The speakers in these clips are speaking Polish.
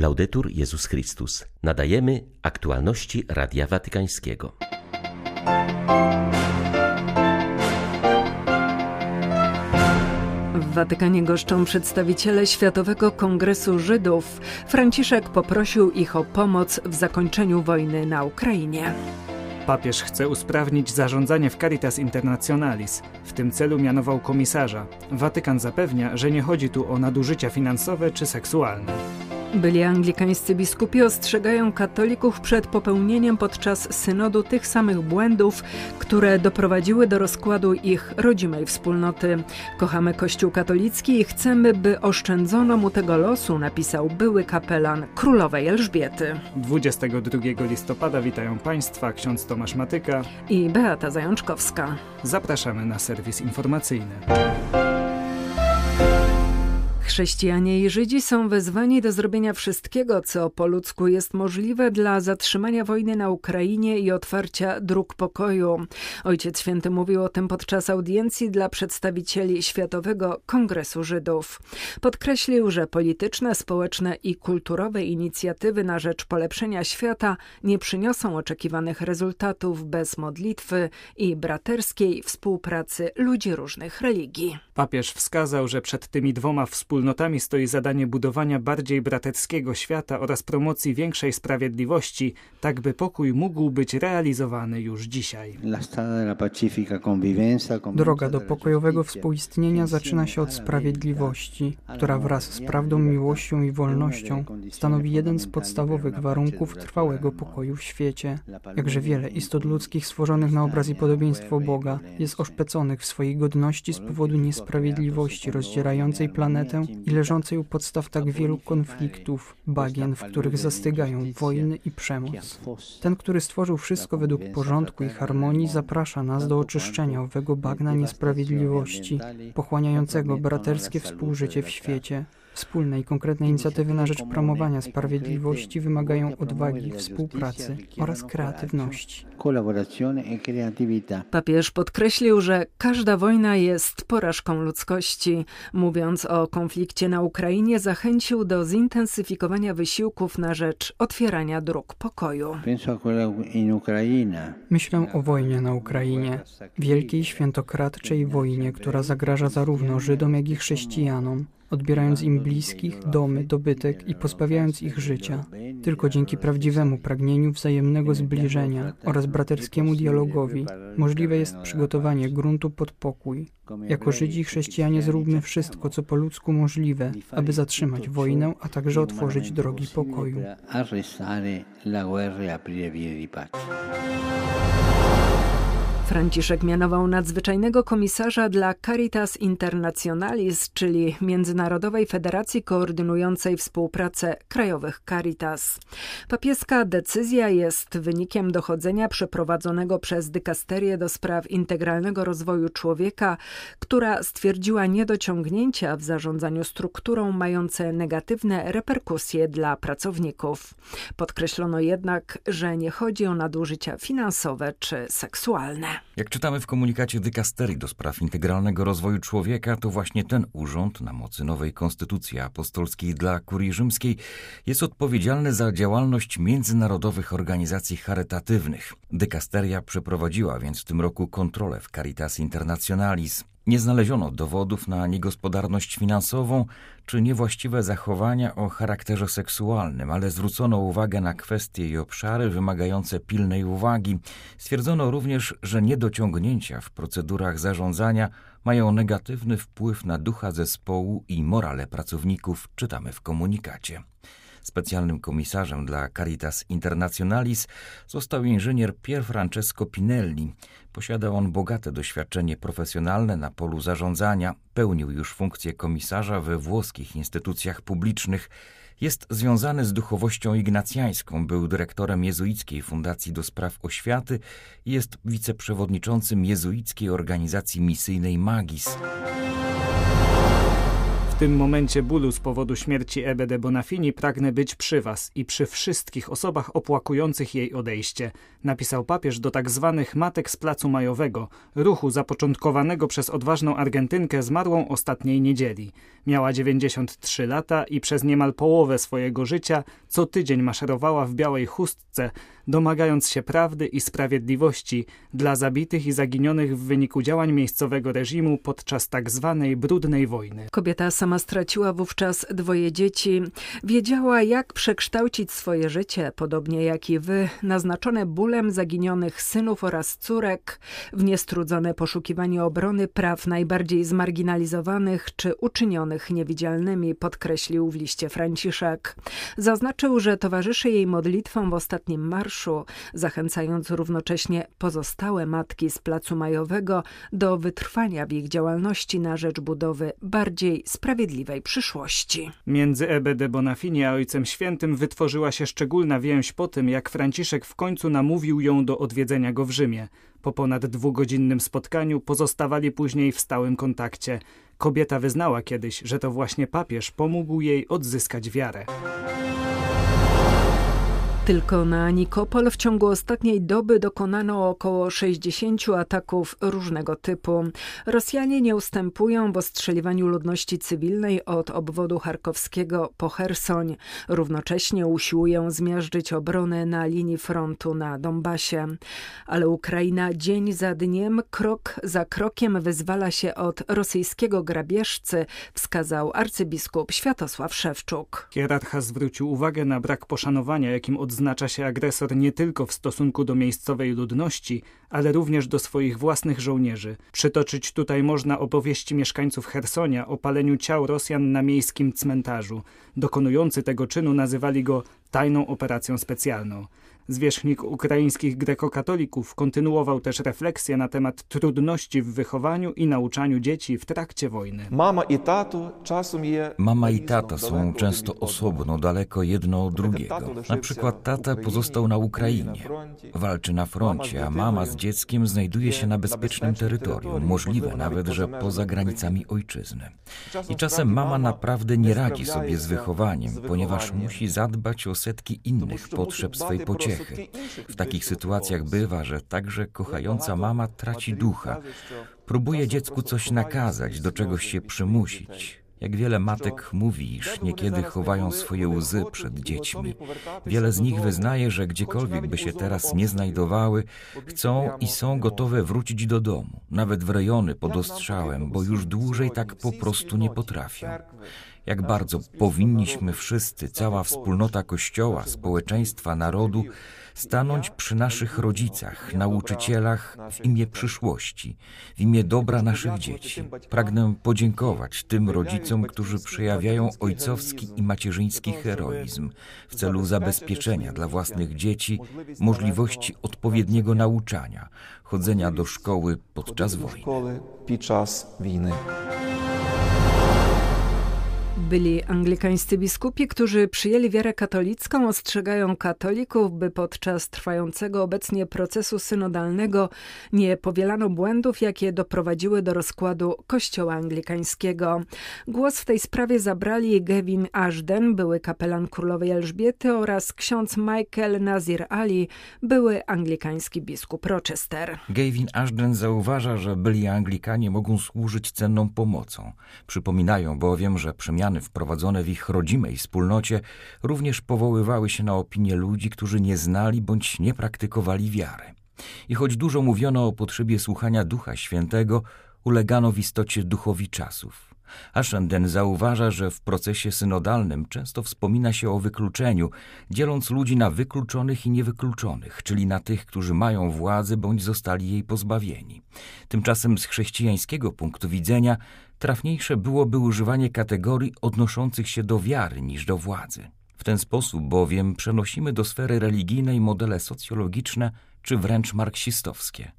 Laudetur Jezus Chrystus. Nadajemy aktualności Radia Watykańskiego. W Watykanie goszczą przedstawiciele Światowego Kongresu Żydów. Franciszek poprosił ich o pomoc w zakończeniu wojny na Ukrainie. Papież chce usprawnić zarządzanie w Caritas Internationalis. W tym celu mianował komisarza. Watykan zapewnia, że nie chodzi tu o nadużycia finansowe czy seksualne. Byli anglikańscy biskupi ostrzegają katolików przed popełnieniem podczas synodu tych samych błędów, które doprowadziły do rozkładu ich rodzimej wspólnoty. Kochamy Kościół katolicki i chcemy, by oszczędzono mu tego losu, napisał były kapelan królowej Elżbiety. 22 listopada witają Państwa ksiądz Tomasz Matyka i Beata Zajączkowska. Zapraszamy na serwis informacyjny. Chrześcijanie i Żydzi są wezwani do zrobienia wszystkiego, co po ludzku jest możliwe dla zatrzymania wojny na Ukrainie i otwarcia dróg pokoju. Ojciec Święty mówił o tym podczas audiencji dla przedstawicieli Światowego Kongresu Żydów. Podkreślił, że polityczne, społeczne i kulturowe inicjatywy na rzecz polepszenia świata nie przyniosą oczekiwanych rezultatów bez modlitwy i braterskiej współpracy ludzi różnych religii. Papież wskazał, że przed tymi dwoma wspólnotami stoi zadanie budowania bardziej brateckiego świata oraz promocji większej sprawiedliwości, tak by pokój mógł być realizowany już dzisiaj. Droga do pokojowego współistnienia zaczyna się od sprawiedliwości, która wraz z prawdą, miłością i wolnością stanowi jeden z podstawowych warunków trwałego pokoju w świecie. Jakże wiele istot ludzkich stworzonych na obraz i podobieństwo Boga jest oszpeconych w swojej godności z powodu niesprawiedliwości sprawiedliwości rozdzierającej planetę i leżącej u podstaw tak wielu konfliktów, bagien, w których zastygają wojny i przemoc. Ten, który stworzył wszystko według porządku i harmonii, zaprasza nas do oczyszczenia owego bagna niesprawiedliwości, pochłaniającego braterskie współżycie w świecie. Wspólne i konkretne inicjatywy na rzecz promowania sprawiedliwości wymagają odwagi, współpracy oraz kreatywności. Papież podkreślił, że każda wojna jest porażką ludzkości. Mówiąc o konflikcie na Ukrainie, zachęcił do zintensyfikowania wysiłków na rzecz otwierania dróg pokoju. Myślę o wojnie na Ukrainie, wielkiej świętokradczej wojnie, która zagraża zarówno Żydom, jak i chrześcijanom odbierając im bliskich, domy, dobytek i pozbawiając ich życia. Tylko dzięki prawdziwemu pragnieniu wzajemnego zbliżenia oraz braterskiemu dialogowi możliwe jest przygotowanie gruntu pod pokój. Jako Żydzi i chrześcijanie zróbmy wszystko, co po ludzku możliwe, aby zatrzymać wojnę, a także otworzyć drogi pokoju. Franciszek mianował nadzwyczajnego komisarza dla Caritas Internationalis, czyli Międzynarodowej Federacji Koordynującej Współpracę Krajowych Caritas. Papieska decyzja jest wynikiem dochodzenia przeprowadzonego przez dykasterię do spraw integralnego rozwoju człowieka, która stwierdziła niedociągnięcia w zarządzaniu strukturą mające negatywne reperkusje dla pracowników. Podkreślono jednak, że nie chodzi o nadużycia finansowe czy seksualne. Jak czytamy w komunikacie dykasterii do spraw integralnego rozwoju człowieka, to właśnie ten urząd na mocy nowej konstytucji apostolskiej dla kurii rzymskiej jest odpowiedzialny za działalność międzynarodowych organizacji charytatywnych. Dykasteria przeprowadziła więc w tym roku kontrolę w Caritas Internationalis. Nie znaleziono dowodów na niegospodarność finansową czy niewłaściwe zachowania o charakterze seksualnym, ale zwrócono uwagę na kwestie i obszary wymagające pilnej uwagi. Stwierdzono również, że niedociągnięcia w procedurach zarządzania mają negatywny wpływ na ducha zespołu i morale pracowników, czytamy w komunikacie. Specjalnym komisarzem dla Caritas Internationalis został inżynier Pier Francesco Pinelli. Posiada on bogate doświadczenie profesjonalne na polu zarządzania, pełnił już funkcję komisarza we włoskich instytucjach publicznych. Jest związany z duchowością ignacjańską, był dyrektorem jezuickiej Fundacji do Spraw Oświaty i jest wiceprzewodniczącym jezuickiej organizacji misyjnej Magis tym momencie bólu z powodu śmierci Ebe de Bonafini pragnę być przy was i przy wszystkich osobach opłakujących jej odejście, napisał papież do tak zwanych matek z Placu Majowego, ruchu zapoczątkowanego przez odważną Argentynkę zmarłą ostatniej niedzieli. Miała 93 lata i przez niemal połowę swojego życia co tydzień maszerowała w białej chustce, domagając się prawdy i sprawiedliwości dla zabitych i zaginionych w wyniku działań miejscowego reżimu podczas tak zwanej brudnej wojny. Kobieta sama straciła wówczas dwoje dzieci. Wiedziała, jak przekształcić swoje życie, podobnie jak i wy, naznaczone bólem zaginionych synów oraz córek, w niestrudzone poszukiwanie obrony praw najbardziej zmarginalizowanych czy uczynionych niewidzialnymi, podkreślił w liście Franciszek. Zaznaczył, że towarzyszy jej modlitwom w ostatnim marszu, zachęcając równocześnie pozostałe matki z Placu Majowego do wytrwania w ich działalności na rzecz budowy bardziej sprawiedliwej przyszłości. Między Ebe de Bonafini a Ojcem Świętym wytworzyła się szczególna więź po tym, jak Franciszek w końcu namówił ją do odwiedzenia go w Rzymie. Po ponad dwugodzinnym spotkaniu pozostawali później w stałym kontakcie. Kobieta wyznała kiedyś, że to właśnie papież pomógł jej odzyskać wiarę. Tylko na Nikopol w ciągu ostatniej doby dokonano około 60 ataków różnego typu. Rosjanie nie ustępują w ostrzeliwaniu ludności cywilnej od obwodu charkowskiego po Hersoń. Równocześnie usiłują zmiażdżyć obronę na linii frontu na Donbasie. Ale Ukraina dzień za dniem, krok za krokiem wyzwala się od rosyjskiego grabieżcy, wskazał arcybiskup Światosław Szewczuk. Hierarcha zwrócił uwagę na brak poszanowania, jakim odzyskał odznacza się agresor nie tylko w stosunku do miejscowej ludności, ale również do swoich własnych żołnierzy. Przytoczyć tutaj można opowieści mieszkańców Hersonia o paleniu ciał Rosjan na miejskim cmentarzu. Dokonujący tego czynu nazywali go tajną operacją specjalną. Zwierzchnik ukraińskich grekokatolików kontynuował też refleksję na temat trudności w wychowaniu i nauczaniu dzieci w trakcie wojny. Mama i tato czasem je... Mama i tata są często osobno, daleko jedno od drugiego. Na przykład tata pozostał na Ukrainie, walczy na froncie, a mama z dzieckiem znajduje się na bezpiecznym terytorium, możliwe nawet, że poza granicami ojczyzny. I czasem mama naprawdę nie radzi sobie z wychowaniem, ponieważ musi zadbać o setki innych potrzeb swej pociechy w takich sytuacjach bywa, że także kochająca mama traci ducha. Próbuje dziecku coś nakazać, do czegoś się przymusić. Jak wiele matek mówi, iż niekiedy chowają swoje łzy przed dziećmi. Wiele z nich wyznaje, że gdziekolwiek by się teraz nie znajdowały, chcą i są gotowe wrócić do domu, nawet w rejony pod ostrzałem, bo już dłużej tak po prostu nie potrafią jak bardzo powinniśmy wszyscy, cała wspólnota Kościoła, społeczeństwa, narodu, stanąć przy naszych rodzicach, nauczycielach w imię przyszłości, w imię dobra naszych dzieci. Pragnę podziękować tym rodzicom, którzy przejawiają ojcowski i macierzyński heroizm w celu zabezpieczenia dla własnych dzieci możliwości odpowiedniego nauczania, chodzenia do szkoły podczas wojny. Byli anglikańscy biskupi, którzy przyjęli wiarę katolicką, ostrzegają katolików, by podczas trwającego obecnie procesu synodalnego nie powielano błędów, jakie doprowadziły do rozkładu Kościoła anglikańskiego. Głos w tej sprawie zabrali Gavin Ashden, były kapelan królowej Elżbiety oraz ksiądz Michael Nazir Ali, były anglikański biskup Rochester. Gavin Ashden zauważa, że byli Anglikanie mogą służyć cenną pomocą. Przypominają bowiem, że przemiany wprowadzone w ich rodzimej wspólnocie również powoływały się na opinie ludzi, którzy nie znali bądź nie praktykowali wiary. I choć dużo mówiono o potrzebie słuchania Ducha Świętego, ulegano w istocie duchowi czasów. Ashenden zauważa, że w procesie synodalnym często wspomina się o wykluczeniu, dzieląc ludzi na wykluczonych i niewykluczonych, czyli na tych, którzy mają władzę bądź zostali jej pozbawieni. Tymczasem z chrześcijańskiego punktu widzenia trafniejsze byłoby używanie kategorii odnoszących się do wiary niż do władzy. W ten sposób bowiem przenosimy do sfery religijnej modele socjologiczne czy wręcz marksistowskie.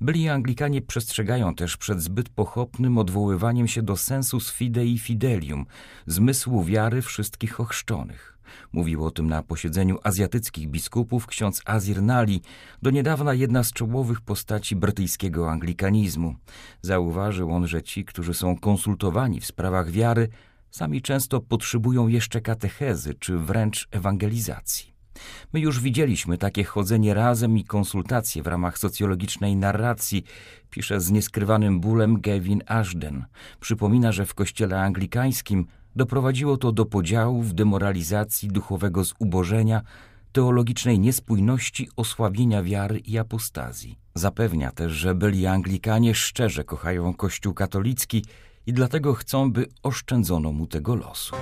Byli Anglikanie przestrzegają też przed zbyt pochopnym odwoływaniem się do sensus fidei fidelium, zmysłu wiary wszystkich ochrzczonych. Mówił o tym na posiedzeniu azjatyckich biskupów ksiądz Azir Nali, do niedawna jedna z czołowych postaci brytyjskiego anglikanizmu. Zauważył on, że ci, którzy są konsultowani w sprawach wiary, Sami często potrzebują jeszcze katechezy czy wręcz ewangelizacji. My już widzieliśmy takie chodzenie razem i konsultacje w ramach socjologicznej narracji, pisze z nieskrywanym bólem Gavin Ashden. Przypomina, że w kościele anglikańskim doprowadziło to do podziałów, demoralizacji, duchowego zubożenia, teologicznej niespójności, osłabienia wiary i apostazji. Zapewnia też, że byli Anglikanie szczerze kochają Kościół katolicki i dlatego chcą, by oszczędzono mu tego losu.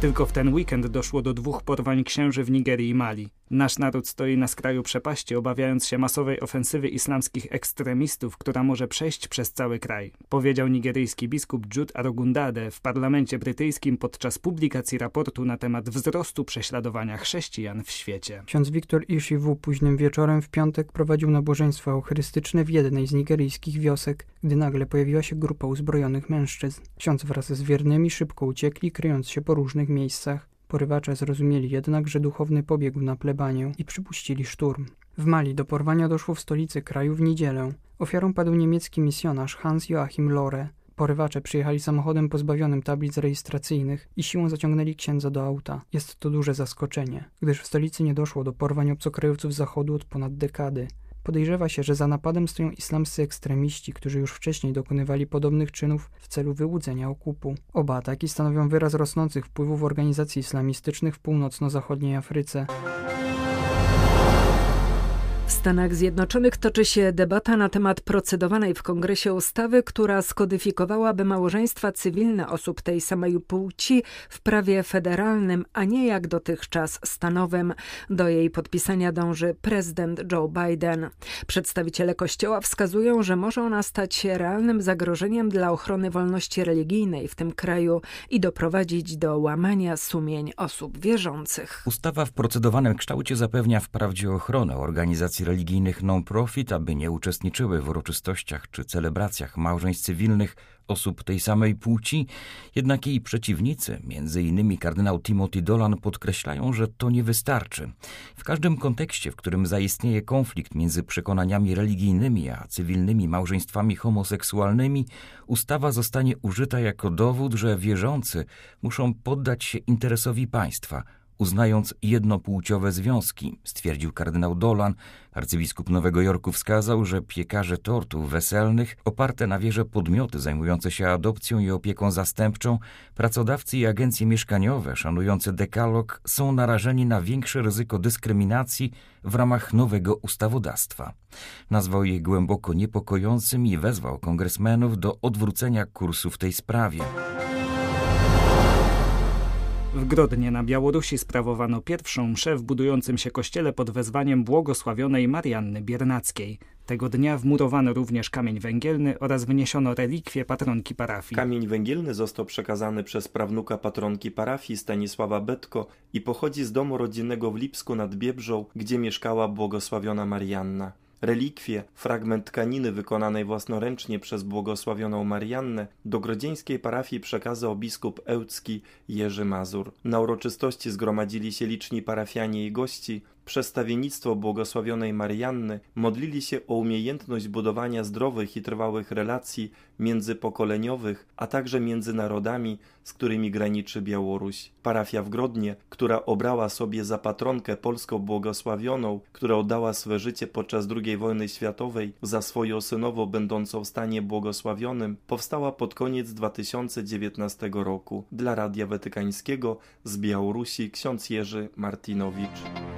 Tylko w ten weekend doszło do dwóch porwań księży w Nigerii i Mali. Nasz naród stoi na skraju przepaści, obawiając się masowej ofensywy islamskich ekstremistów, która może przejść przez cały kraj, powiedział nigeryjski biskup Jude Arogundade w parlamencie brytyjskim podczas publikacji raportu na temat wzrostu prześladowania chrześcijan w świecie. Ksiądz Wiktor Ishiwu późnym wieczorem w piątek prowadził nabożeństwo eucharystyczne w jednej z nigeryjskich wiosek, gdy nagle pojawiła się grupa uzbrojonych mężczyzn. Ksiądz wraz z wiernymi szybko uciekli, kryjąc się po różnych miejscach. Porywacze zrozumieli jednak, że duchowny pobiegł na plebanię i przypuścili szturm. W Mali do porwania doszło w stolicy kraju w niedzielę. Ofiarą padł niemiecki misjonarz Hans Joachim Lore. Porywacze przyjechali samochodem pozbawionym tablic rejestracyjnych i siłą zaciągnęli księdza do auta. Jest to duże zaskoczenie, gdyż w stolicy nie doszło do porwań obcokrajowców zachodu od ponad dekady. Podejrzewa się, że za napadem stoją islamscy ekstremiści, którzy już wcześniej dokonywali podobnych czynów w celu wyłudzenia okupu. Oba ataki stanowią wyraz rosnących wpływów organizacji islamistycznych w północno-zachodniej Afryce. W Stanach Zjednoczonych toczy się debata na temat procedowanej w kongresie ustawy, która skodyfikowałaby małżeństwa cywilne osób tej samej płci w prawie federalnym, a nie jak dotychczas stanowym. Do jej podpisania dąży prezydent Joe Biden. Przedstawiciele Kościoła wskazują, że może ona stać się realnym zagrożeniem dla ochrony wolności religijnej w tym kraju i doprowadzić do łamania sumień osób wierzących. Ustawa w procedowanym kształcie zapewnia wprawdzie ochronę organizacji religijnych non-profit, aby nie uczestniczyły w uroczystościach czy celebracjach małżeństw cywilnych osób tej samej płci, jednak jej przeciwnicy, między innymi kardynał Timothy Dolan, podkreślają, że to nie wystarczy. W każdym kontekście, w którym zaistnieje konflikt między przekonaniami religijnymi a cywilnymi małżeństwami homoseksualnymi, ustawa zostanie użyta jako dowód, że wierzący muszą poddać się interesowi państwa – uznając jednopłciowe związki, stwierdził kardynał Dolan. Arcybiskup Nowego Jorku wskazał, że piekarze tortów weselnych, oparte na wierze podmioty zajmujące się adopcją i opieką zastępczą, pracodawcy i agencje mieszkaniowe szanujące dekalog są narażeni na większe ryzyko dyskryminacji w ramach nowego ustawodawstwa. Nazwał je głęboko niepokojącym i wezwał kongresmenów do odwrócenia kursu w tej sprawie. W Grodnie na Białorusi sprawowano pierwszą mszę w budującym się kościele pod wezwaniem błogosławionej Marianny Biernackiej. Tego dnia wmurowano również kamień węgielny oraz wyniesiono relikwie patronki parafii. Kamień węgielny został przekazany przez prawnuka patronki parafii Stanisława Betko i pochodzi z domu rodzinnego w Lipsku nad Biebrzą, gdzie mieszkała błogosławiona Marianna. Relikwie, fragment tkaniny wykonanej własnoręcznie przez błogosławioną Mariannę, do grodzieńskiej parafii przekazał biskup ełcki Jerzy Mazur. Na uroczystości zgromadzili się liczni parafianie i gości, Przestawiennictwo błogosławionej Marianny modlili się o umiejętność budowania zdrowych i trwałych relacji międzypokoleniowych, a także między narodami, z którymi graniczy Białoruś. Parafia w Grodnie, która obrała sobie za patronkę polską błogosławioną, która oddała swe życie podczas II wojny światowej za swoją synową będącą w stanie błogosławionym, powstała pod koniec 2019 roku. Dla Radia Watykańskiego z Białorusi ksiądz Jerzy Martinowicz.